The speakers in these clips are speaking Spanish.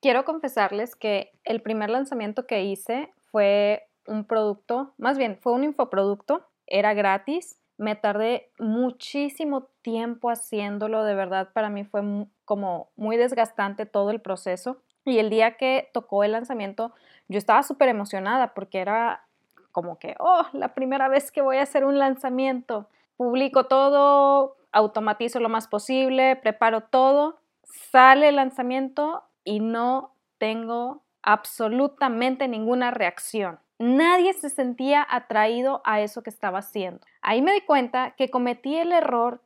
quiero confesarles que el primer lanzamiento que hice fue un producto, más bien fue un infoproducto, era gratis. Me tardé muchísimo tiempo haciéndolo, de verdad para mí fue como muy desgastante todo el proceso. Y el día que tocó el lanzamiento, yo estaba súper emocionada porque era como que, oh, la primera vez que voy a hacer un lanzamiento. Publico todo, automatizo lo más posible, preparo todo, sale el lanzamiento y no tengo absolutamente ninguna reacción. Nadie se sentía atraído a eso que estaba haciendo. Ahí me di cuenta que cometí el error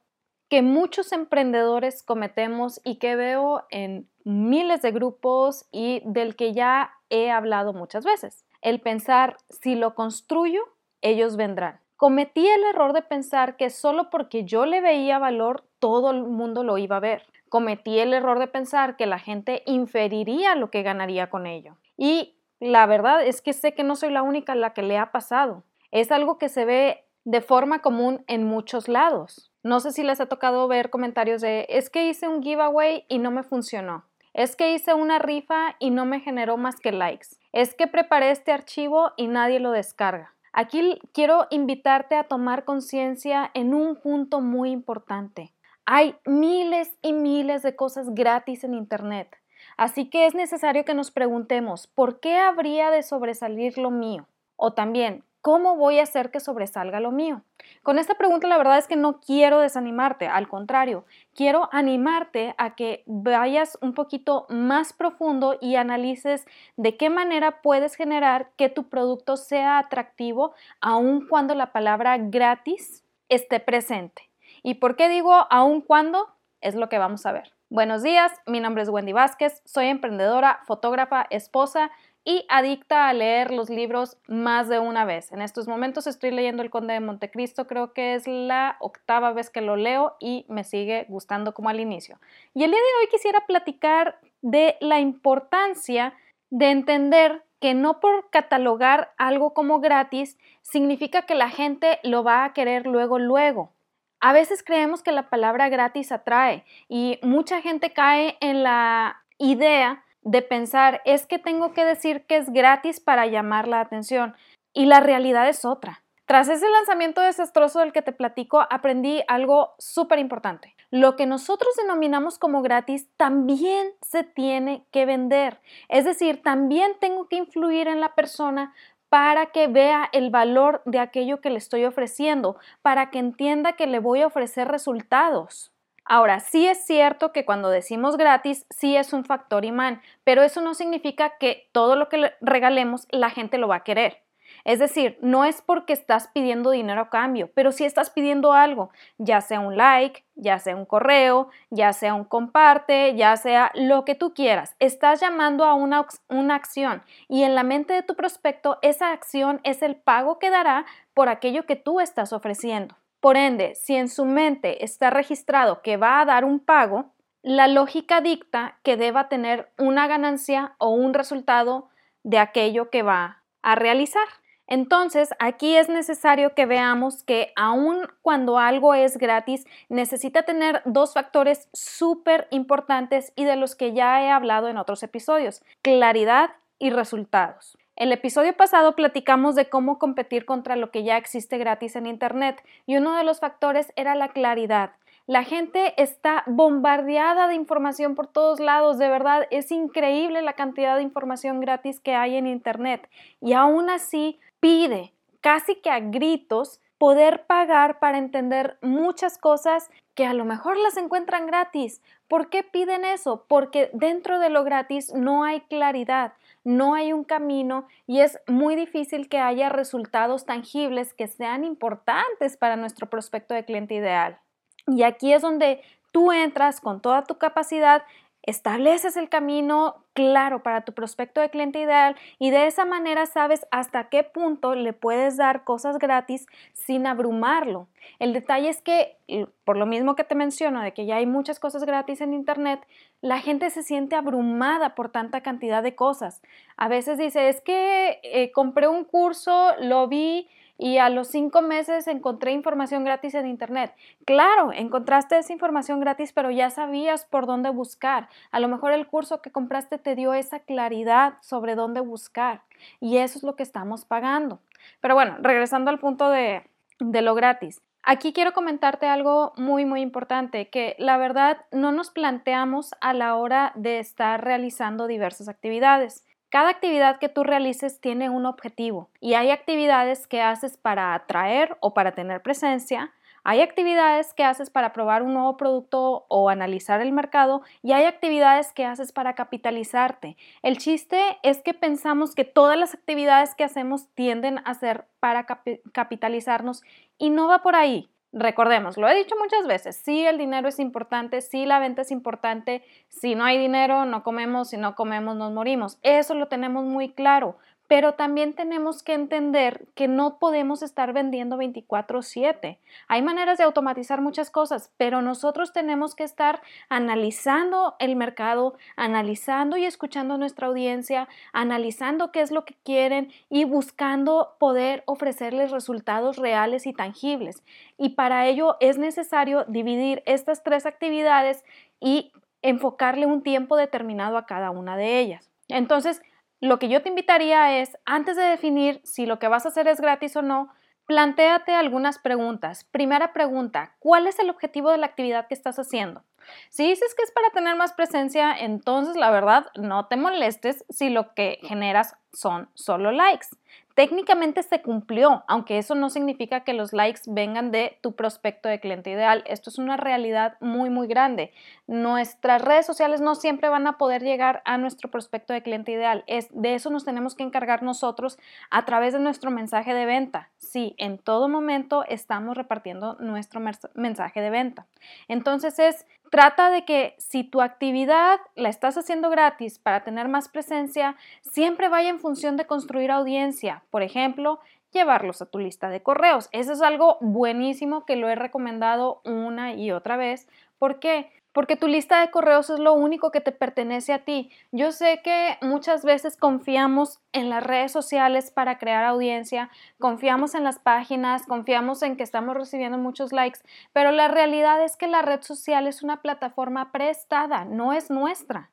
que muchos emprendedores cometemos y que veo en miles de grupos y del que ya he hablado muchas veces. El pensar, si lo construyo, ellos vendrán. Cometí el error de pensar que solo porque yo le veía valor, todo el mundo lo iba a ver cometí el error de pensar que la gente inferiría lo que ganaría con ello. Y la verdad es que sé que no soy la única a la que le ha pasado. Es algo que se ve de forma común en muchos lados. No sé si les ha tocado ver comentarios de es que hice un giveaway y no me funcionó. Es que hice una rifa y no me generó más que likes. Es que preparé este archivo y nadie lo descarga. Aquí quiero invitarte a tomar conciencia en un punto muy importante. Hay miles y miles de cosas gratis en Internet. Así que es necesario que nos preguntemos, ¿por qué habría de sobresalir lo mío? O también, ¿cómo voy a hacer que sobresalga lo mío? Con esta pregunta la verdad es que no quiero desanimarte, al contrario, quiero animarte a que vayas un poquito más profundo y analices de qué manera puedes generar que tu producto sea atractivo aun cuando la palabra gratis esté presente. ¿Y por qué digo aún cuando? Es lo que vamos a ver. Buenos días, mi nombre es Wendy Vázquez, soy emprendedora, fotógrafa, esposa y adicta a leer los libros más de una vez. En estos momentos estoy leyendo El Conde de Montecristo, creo que es la octava vez que lo leo y me sigue gustando como al inicio. Y el día de hoy quisiera platicar de la importancia de entender que no por catalogar algo como gratis significa que la gente lo va a querer luego luego. A veces creemos que la palabra gratis atrae y mucha gente cae en la idea de pensar es que tengo que decir que es gratis para llamar la atención y la realidad es otra. Tras ese lanzamiento desastroso del que te platico, aprendí algo súper importante. Lo que nosotros denominamos como gratis también se tiene que vender. Es decir, también tengo que influir en la persona para que vea el valor de aquello que le estoy ofreciendo, para que entienda que le voy a ofrecer resultados. Ahora, sí es cierto que cuando decimos gratis, sí es un factor imán, pero eso no significa que todo lo que le regalemos la gente lo va a querer. Es decir, no es porque estás pidiendo dinero a cambio, pero si estás pidiendo algo, ya sea un like, ya sea un correo, ya sea un comparte, ya sea lo que tú quieras. Estás llamando a una, una acción y en la mente de tu prospecto esa acción es el pago que dará por aquello que tú estás ofreciendo. Por ende, si en su mente está registrado que va a dar un pago, la lógica dicta que deba tener una ganancia o un resultado de aquello que va a realizar. Entonces, aquí es necesario que veamos que aun cuando algo es gratis, necesita tener dos factores súper importantes y de los que ya he hablado en otros episodios, claridad y resultados. El episodio pasado platicamos de cómo competir contra lo que ya existe gratis en Internet y uno de los factores era la claridad. La gente está bombardeada de información por todos lados, de verdad es increíble la cantidad de información gratis que hay en Internet y aún así pide casi que a gritos poder pagar para entender muchas cosas que a lo mejor las encuentran gratis. ¿Por qué piden eso? Porque dentro de lo gratis no hay claridad, no hay un camino y es muy difícil que haya resultados tangibles que sean importantes para nuestro prospecto de cliente ideal. Y aquí es donde tú entras con toda tu capacidad estableces el camino claro para tu prospecto de cliente ideal y de esa manera sabes hasta qué punto le puedes dar cosas gratis sin abrumarlo. El detalle es que, por lo mismo que te menciono, de que ya hay muchas cosas gratis en Internet, la gente se siente abrumada por tanta cantidad de cosas. A veces dice, es que eh, compré un curso, lo vi y a los cinco meses encontré información gratis en Internet. Claro, encontraste esa información gratis, pero ya sabías por dónde buscar. A lo mejor el curso que compraste te dio esa claridad sobre dónde buscar y eso es lo que estamos pagando. Pero bueno, regresando al punto de, de lo gratis. Aquí quiero comentarte algo muy, muy importante, que la verdad no nos planteamos a la hora de estar realizando diversas actividades. Cada actividad que tú realices tiene un objetivo y hay actividades que haces para atraer o para tener presencia, hay actividades que haces para probar un nuevo producto o analizar el mercado y hay actividades que haces para capitalizarte. El chiste es que pensamos que todas las actividades que hacemos tienden a ser para capitalizarnos y no va por ahí. Recordemos, lo he dicho muchas veces, sí el dinero es importante, sí la venta es importante, si no hay dinero no comemos, si no comemos nos morimos, eso lo tenemos muy claro, pero también tenemos que entender que no podemos estar vendiendo 24/7. Hay maneras de automatizar muchas cosas, pero nosotros tenemos que estar analizando el mercado, analizando y escuchando a nuestra audiencia, analizando qué es lo que quieren y buscando poder ofrecerles resultados reales y tangibles. Y para ello es necesario dividir estas tres actividades y enfocarle un tiempo determinado a cada una de ellas. Entonces, lo que yo te invitaría es, antes de definir si lo que vas a hacer es gratis o no, plantéate algunas preguntas. Primera pregunta, ¿cuál es el objetivo de la actividad que estás haciendo? Si dices que es para tener más presencia, entonces la verdad no te molestes si lo que generas son solo likes técnicamente se cumplió, aunque eso no significa que los likes vengan de tu prospecto de cliente ideal. Esto es una realidad muy, muy grande. Nuestras redes sociales no siempre van a poder llegar a nuestro prospecto de cliente ideal. Es, de eso nos tenemos que encargar nosotros a través de nuestro mensaje de venta. Sí, en todo momento estamos repartiendo nuestro mensaje de venta. Entonces es Trata de que si tu actividad la estás haciendo gratis para tener más presencia, siempre vaya en función de construir audiencia. Por ejemplo, llevarlos a tu lista de correos. Eso es algo buenísimo que lo he recomendado una y otra vez. ¿Por qué? Porque tu lista de correos es lo único que te pertenece a ti. Yo sé que muchas veces confiamos en las redes sociales para crear audiencia, confiamos en las páginas, confiamos en que estamos recibiendo muchos likes, pero la realidad es que la red social es una plataforma prestada, no es nuestra.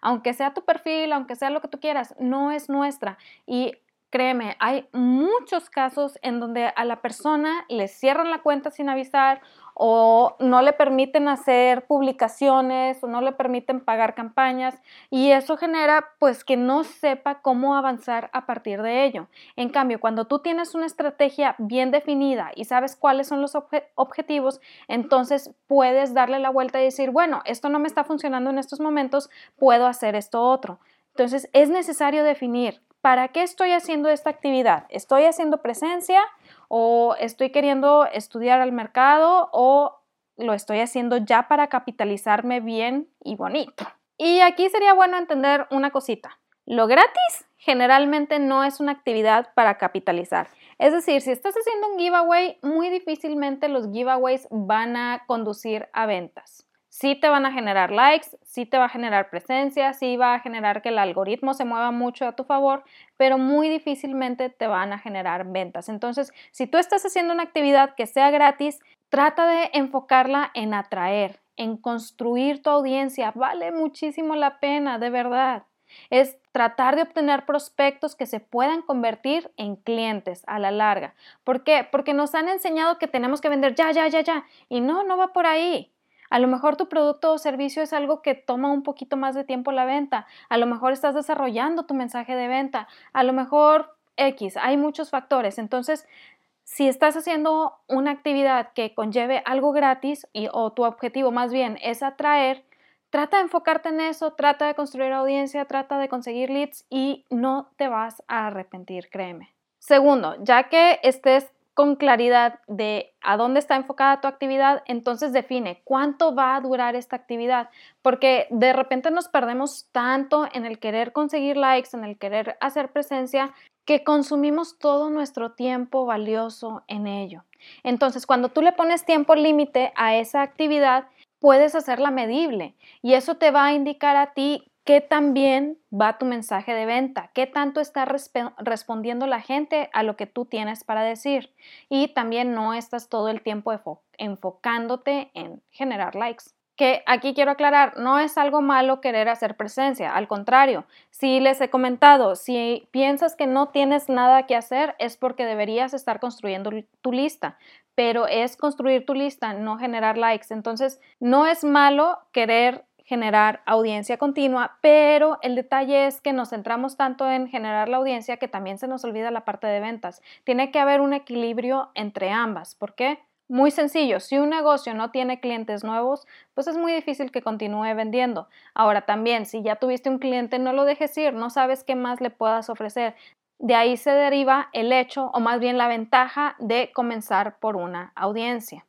Aunque sea tu perfil, aunque sea lo que tú quieras, no es nuestra. Y créeme, hay muchos casos en donde a la persona le cierran la cuenta sin avisar o no le permiten hacer publicaciones o no le permiten pagar campañas y eso genera pues que no sepa cómo avanzar a partir de ello. En cambio, cuando tú tienes una estrategia bien definida y sabes cuáles son los objetivos, entonces puedes darle la vuelta y decir, bueno, esto no me está funcionando en estos momentos, puedo hacer esto otro. Entonces es necesario definir ¿para qué estoy haciendo esta actividad? ¿Estoy haciendo presencia o estoy queriendo estudiar al mercado o lo estoy haciendo ya para capitalizarme bien y bonito? Y aquí sería bueno entender una cosita. Lo gratis generalmente no es una actividad para capitalizar. Es decir, si estás haciendo un giveaway, muy difícilmente los giveaways van a conducir a ventas sí te van a generar likes, sí te va a generar presencia, sí va a generar que el algoritmo se mueva mucho a tu favor, pero muy difícilmente te van a generar ventas. Entonces, si tú estás haciendo una actividad que sea gratis, trata de enfocarla en atraer, en construir tu audiencia. Vale muchísimo la pena, de verdad. Es tratar de obtener prospectos que se puedan convertir en clientes a la larga. ¿Por qué? Porque nos han enseñado que tenemos que vender ya, ya, ya, ya. Y no, no va por ahí. A lo mejor tu producto o servicio es algo que toma un poquito más de tiempo la venta. A lo mejor estás desarrollando tu mensaje de venta. A lo mejor X. Hay muchos factores. Entonces, si estás haciendo una actividad que conlleve algo gratis y, o tu objetivo más bien es atraer, trata de enfocarte en eso, trata de construir audiencia, trata de conseguir leads y no te vas a arrepentir, créeme. Segundo, ya que estés con claridad de a dónde está enfocada tu actividad, entonces define cuánto va a durar esta actividad, porque de repente nos perdemos tanto en el querer conseguir likes, en el querer hacer presencia, que consumimos todo nuestro tiempo valioso en ello. Entonces, cuando tú le pones tiempo límite a esa actividad, puedes hacerla medible y eso te va a indicar a ti qué tan bien va tu mensaje de venta, qué tanto está respondiendo la gente a lo que tú tienes para decir. Y también no estás todo el tiempo enfocándote en generar likes. Que aquí quiero aclarar, no es algo malo querer hacer presencia, al contrario, si les he comentado, si piensas que no tienes nada que hacer es porque deberías estar construyendo tu lista, pero es construir tu lista, no generar likes. Entonces, no es malo querer generar audiencia continua, pero el detalle es que nos centramos tanto en generar la audiencia que también se nos olvida la parte de ventas. Tiene que haber un equilibrio entre ambas. ¿Por qué? Muy sencillo, si un negocio no tiene clientes nuevos, pues es muy difícil que continúe vendiendo. Ahora también, si ya tuviste un cliente, no lo dejes ir, no sabes qué más le puedas ofrecer. De ahí se deriva el hecho, o más bien la ventaja, de comenzar por una audiencia.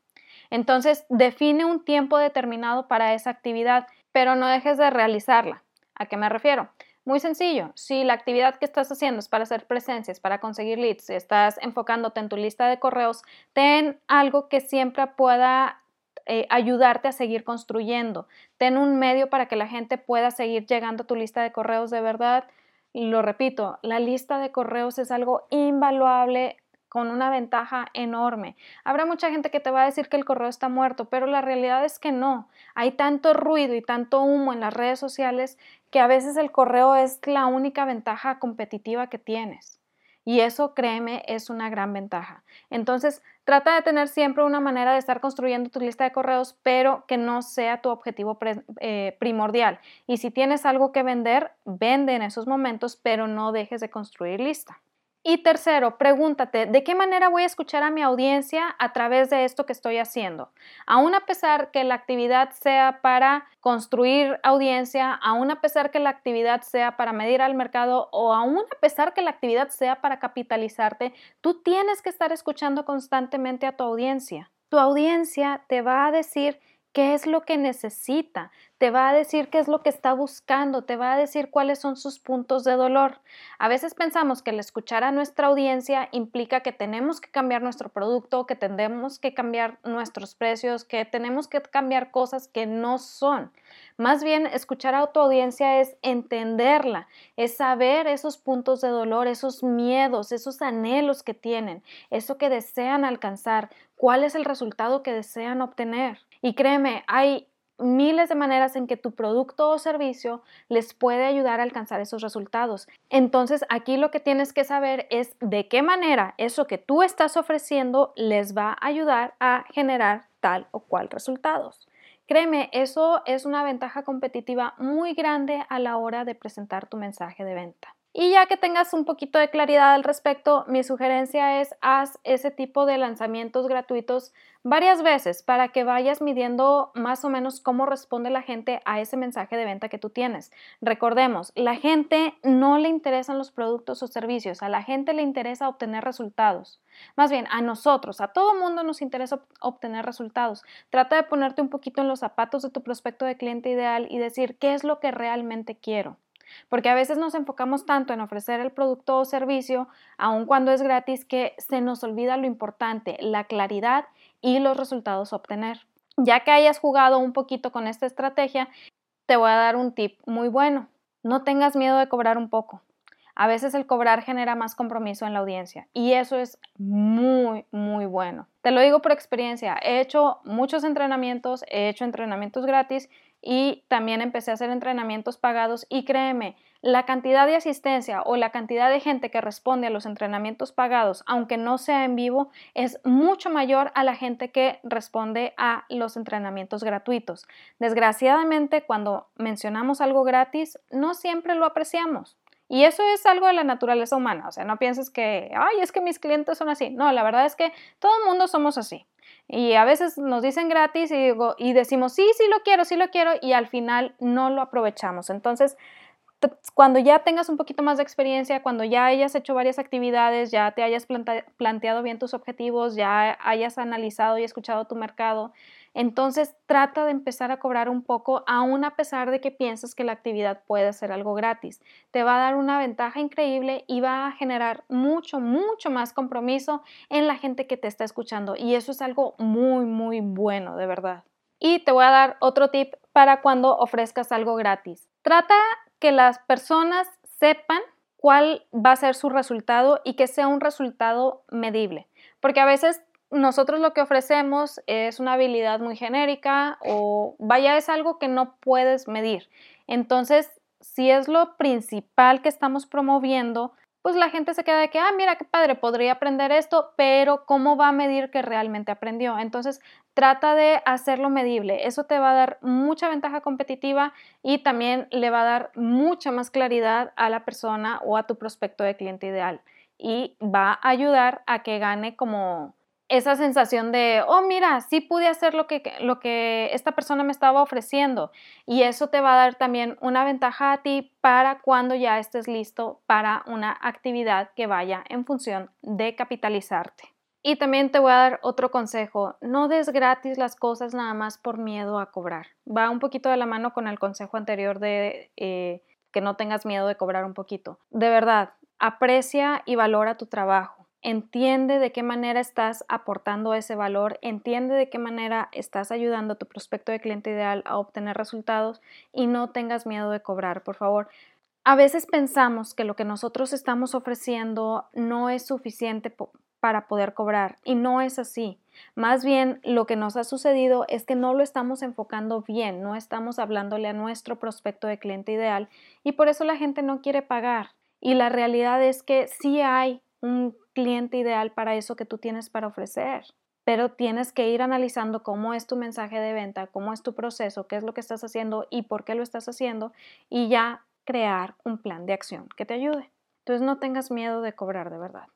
Entonces, define un tiempo determinado para esa actividad pero no dejes de realizarla. ¿A qué me refiero? Muy sencillo, si la actividad que estás haciendo es para hacer presencias, para conseguir leads, si estás enfocándote en tu lista de correos, ten algo que siempre pueda eh, ayudarte a seguir construyendo. Ten un medio para que la gente pueda seguir llegando a tu lista de correos de verdad. Lo repito, la lista de correos es algo invaluable con una ventaja enorme. Habrá mucha gente que te va a decir que el correo está muerto, pero la realidad es que no. Hay tanto ruido y tanto humo en las redes sociales que a veces el correo es la única ventaja competitiva que tienes. Y eso, créeme, es una gran ventaja. Entonces, trata de tener siempre una manera de estar construyendo tu lista de correos, pero que no sea tu objetivo eh, primordial. Y si tienes algo que vender, vende en esos momentos, pero no dejes de construir lista. Y tercero, pregúntate, ¿de qué manera voy a escuchar a mi audiencia a través de esto que estoy haciendo? Aún a pesar que la actividad sea para construir audiencia, aún a pesar que la actividad sea para medir al mercado o aún a pesar que la actividad sea para capitalizarte, tú tienes que estar escuchando constantemente a tu audiencia. Tu audiencia te va a decir qué es lo que necesita, te va a decir qué es lo que está buscando, te va a decir cuáles son sus puntos de dolor. A veces pensamos que el escuchar a nuestra audiencia implica que tenemos que cambiar nuestro producto, que tenemos que cambiar nuestros precios, que tenemos que cambiar cosas que no son. Más bien, escuchar a tu audiencia es entenderla, es saber esos puntos de dolor, esos miedos, esos anhelos que tienen, eso que desean alcanzar, cuál es el resultado que desean obtener. Y créeme, hay miles de maneras en que tu producto o servicio les puede ayudar a alcanzar esos resultados. Entonces, aquí lo que tienes que saber es de qué manera eso que tú estás ofreciendo les va a ayudar a generar tal o cual resultados. Créeme, eso es una ventaja competitiva muy grande a la hora de presentar tu mensaje de venta. Y ya que tengas un poquito de claridad al respecto, mi sugerencia es haz ese tipo de lanzamientos gratuitos varias veces para que vayas midiendo más o menos cómo responde la gente a ese mensaje de venta que tú tienes. Recordemos, la gente no le interesan los productos o servicios, a la gente le interesa obtener resultados. Más bien, a nosotros, a todo mundo nos interesa obtener resultados. Trata de ponerte un poquito en los zapatos de tu prospecto de cliente ideal y decir qué es lo que realmente quiero porque a veces nos enfocamos tanto en ofrecer el producto o servicio, aun cuando es gratis, que se nos olvida lo importante, la claridad y los resultados obtener. Ya que hayas jugado un poquito con esta estrategia, te voy a dar un tip muy bueno. No tengas miedo de cobrar un poco. A veces el cobrar genera más compromiso en la audiencia y eso es muy, muy bueno. Te lo digo por experiencia. He hecho muchos entrenamientos, he hecho entrenamientos gratis y también empecé a hacer entrenamientos pagados y créeme, la cantidad de asistencia o la cantidad de gente que responde a los entrenamientos pagados, aunque no sea en vivo, es mucho mayor a la gente que responde a los entrenamientos gratuitos. Desgraciadamente, cuando mencionamos algo gratis, no siempre lo apreciamos. Y eso es algo de la naturaleza humana, o sea, no pienses que, ay, es que mis clientes son así. No, la verdad es que todo el mundo somos así. Y a veces nos dicen gratis y, digo, y decimos, sí, sí lo quiero, sí lo quiero, y al final no lo aprovechamos. Entonces, cuando ya tengas un poquito más de experiencia, cuando ya hayas hecho varias actividades, ya te hayas planteado bien tus objetivos, ya hayas analizado y escuchado tu mercado, entonces trata de empezar a cobrar un poco, aún a pesar de que piensas que la actividad puede ser algo gratis. Te va a dar una ventaja increíble y va a generar mucho, mucho más compromiso en la gente que te está escuchando. Y eso es algo muy, muy bueno, de verdad. Y te voy a dar otro tip para cuando ofrezcas algo gratis. Trata que las personas sepan cuál va a ser su resultado y que sea un resultado medible. Porque a veces nosotros lo que ofrecemos es una habilidad muy genérica o vaya, es algo que no puedes medir. Entonces, si es lo principal que estamos promoviendo, pues la gente se queda de que, ah, mira qué padre, podría aprender esto, pero ¿cómo va a medir que realmente aprendió? Entonces, trata de hacerlo medible. Eso te va a dar mucha ventaja competitiva y también le va a dar mucha más claridad a la persona o a tu prospecto de cliente ideal y va a ayudar a que gane como esa sensación de, oh, mira, sí pude hacer lo que, lo que esta persona me estaba ofreciendo. Y eso te va a dar también una ventaja a ti para cuando ya estés listo para una actividad que vaya en función de capitalizarte. Y también te voy a dar otro consejo, no des gratis las cosas nada más por miedo a cobrar. Va un poquito de la mano con el consejo anterior de eh, que no tengas miedo de cobrar un poquito. De verdad, aprecia y valora tu trabajo entiende de qué manera estás aportando ese valor, entiende de qué manera estás ayudando a tu prospecto de cliente ideal a obtener resultados y no tengas miedo de cobrar, por favor. A veces pensamos que lo que nosotros estamos ofreciendo no es suficiente para poder cobrar y no es así. Más bien lo que nos ha sucedido es que no lo estamos enfocando bien, no estamos hablándole a nuestro prospecto de cliente ideal y por eso la gente no quiere pagar. Y la realidad es que sí hay un cliente ideal para eso que tú tienes para ofrecer. Pero tienes que ir analizando cómo es tu mensaje de venta, cómo es tu proceso, qué es lo que estás haciendo y por qué lo estás haciendo y ya crear un plan de acción que te ayude. Entonces no tengas miedo de cobrar de verdad.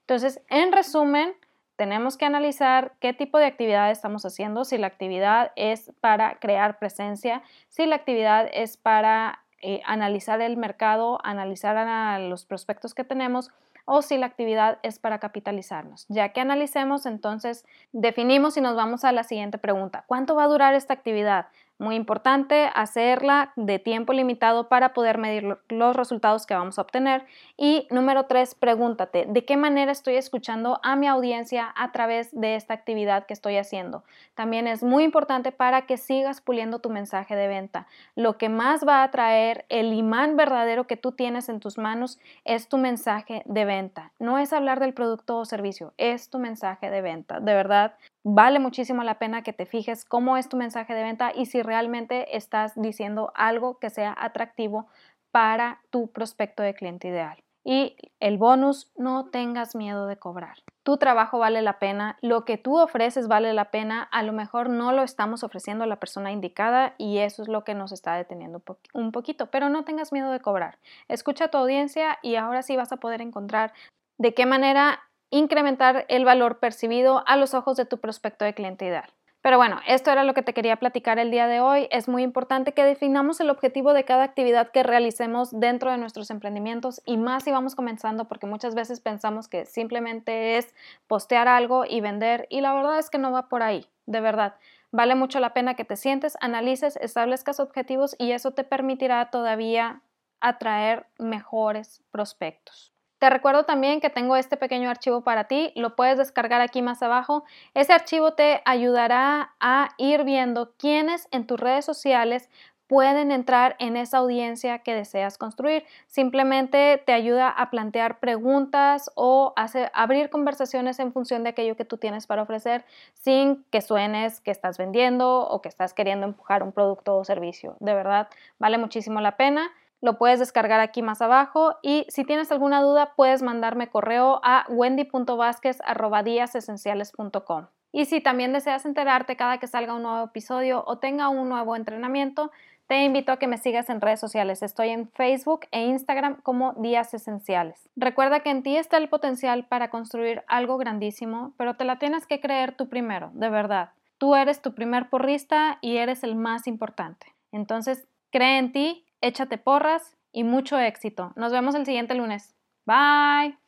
Entonces, en resumen, tenemos que analizar qué tipo de actividad estamos haciendo, si la actividad es para crear presencia, si la actividad es para eh, analizar el mercado, analizar a los prospectos que tenemos o si la actividad es para capitalizarnos. Ya que analicemos, entonces definimos y nos vamos a la siguiente pregunta. ¿Cuánto va a durar esta actividad? Muy importante hacerla de tiempo limitado para poder medir los resultados que vamos a obtener. Y número tres, pregúntate, ¿de qué manera estoy escuchando a mi audiencia a través de esta actividad que estoy haciendo? También es muy importante para que sigas puliendo tu mensaje de venta. Lo que más va a traer el imán verdadero que tú tienes en tus manos es tu mensaje de venta. No es hablar del producto o servicio, es tu mensaje de venta. De verdad, vale muchísimo la pena que te fijes cómo es tu mensaje de venta y si realmente estás diciendo algo que sea atractivo para tu prospecto de cliente ideal. Y el bonus, no tengas miedo de cobrar. Tu trabajo vale la pena, lo que tú ofreces vale la pena, a lo mejor no lo estamos ofreciendo a la persona indicada y eso es lo que nos está deteniendo un poquito, pero no tengas miedo de cobrar. Escucha a tu audiencia y ahora sí vas a poder encontrar de qué manera incrementar el valor percibido a los ojos de tu prospecto de cliente ideal. Pero bueno, esto era lo que te quería platicar el día de hoy. Es muy importante que definamos el objetivo de cada actividad que realicemos dentro de nuestros emprendimientos y más si vamos comenzando porque muchas veces pensamos que simplemente es postear algo y vender y la verdad es que no va por ahí, de verdad. Vale mucho la pena que te sientes, analices, establezcas objetivos y eso te permitirá todavía atraer mejores prospectos. Te recuerdo también que tengo este pequeño archivo para ti, lo puedes descargar aquí más abajo. Ese archivo te ayudará a ir viendo quiénes en tus redes sociales pueden entrar en esa audiencia que deseas construir. Simplemente te ayuda a plantear preguntas o abrir conversaciones en función de aquello que tú tienes para ofrecer sin que suenes que estás vendiendo o que estás queriendo empujar un producto o servicio. De verdad, vale muchísimo la pena. Lo puedes descargar aquí más abajo y si tienes alguna duda puedes mandarme correo a wendy.vasquez.com. Y si también deseas enterarte cada que salga un nuevo episodio o tenga un nuevo entrenamiento, te invito a que me sigas en redes sociales. Estoy en Facebook e Instagram como Días Esenciales. Recuerda que en ti está el potencial para construir algo grandísimo, pero te la tienes que creer tú primero, de verdad. Tú eres tu primer porrista y eres el más importante. Entonces, cree en ti échate porras y mucho éxito. Nos vemos el siguiente lunes. Bye.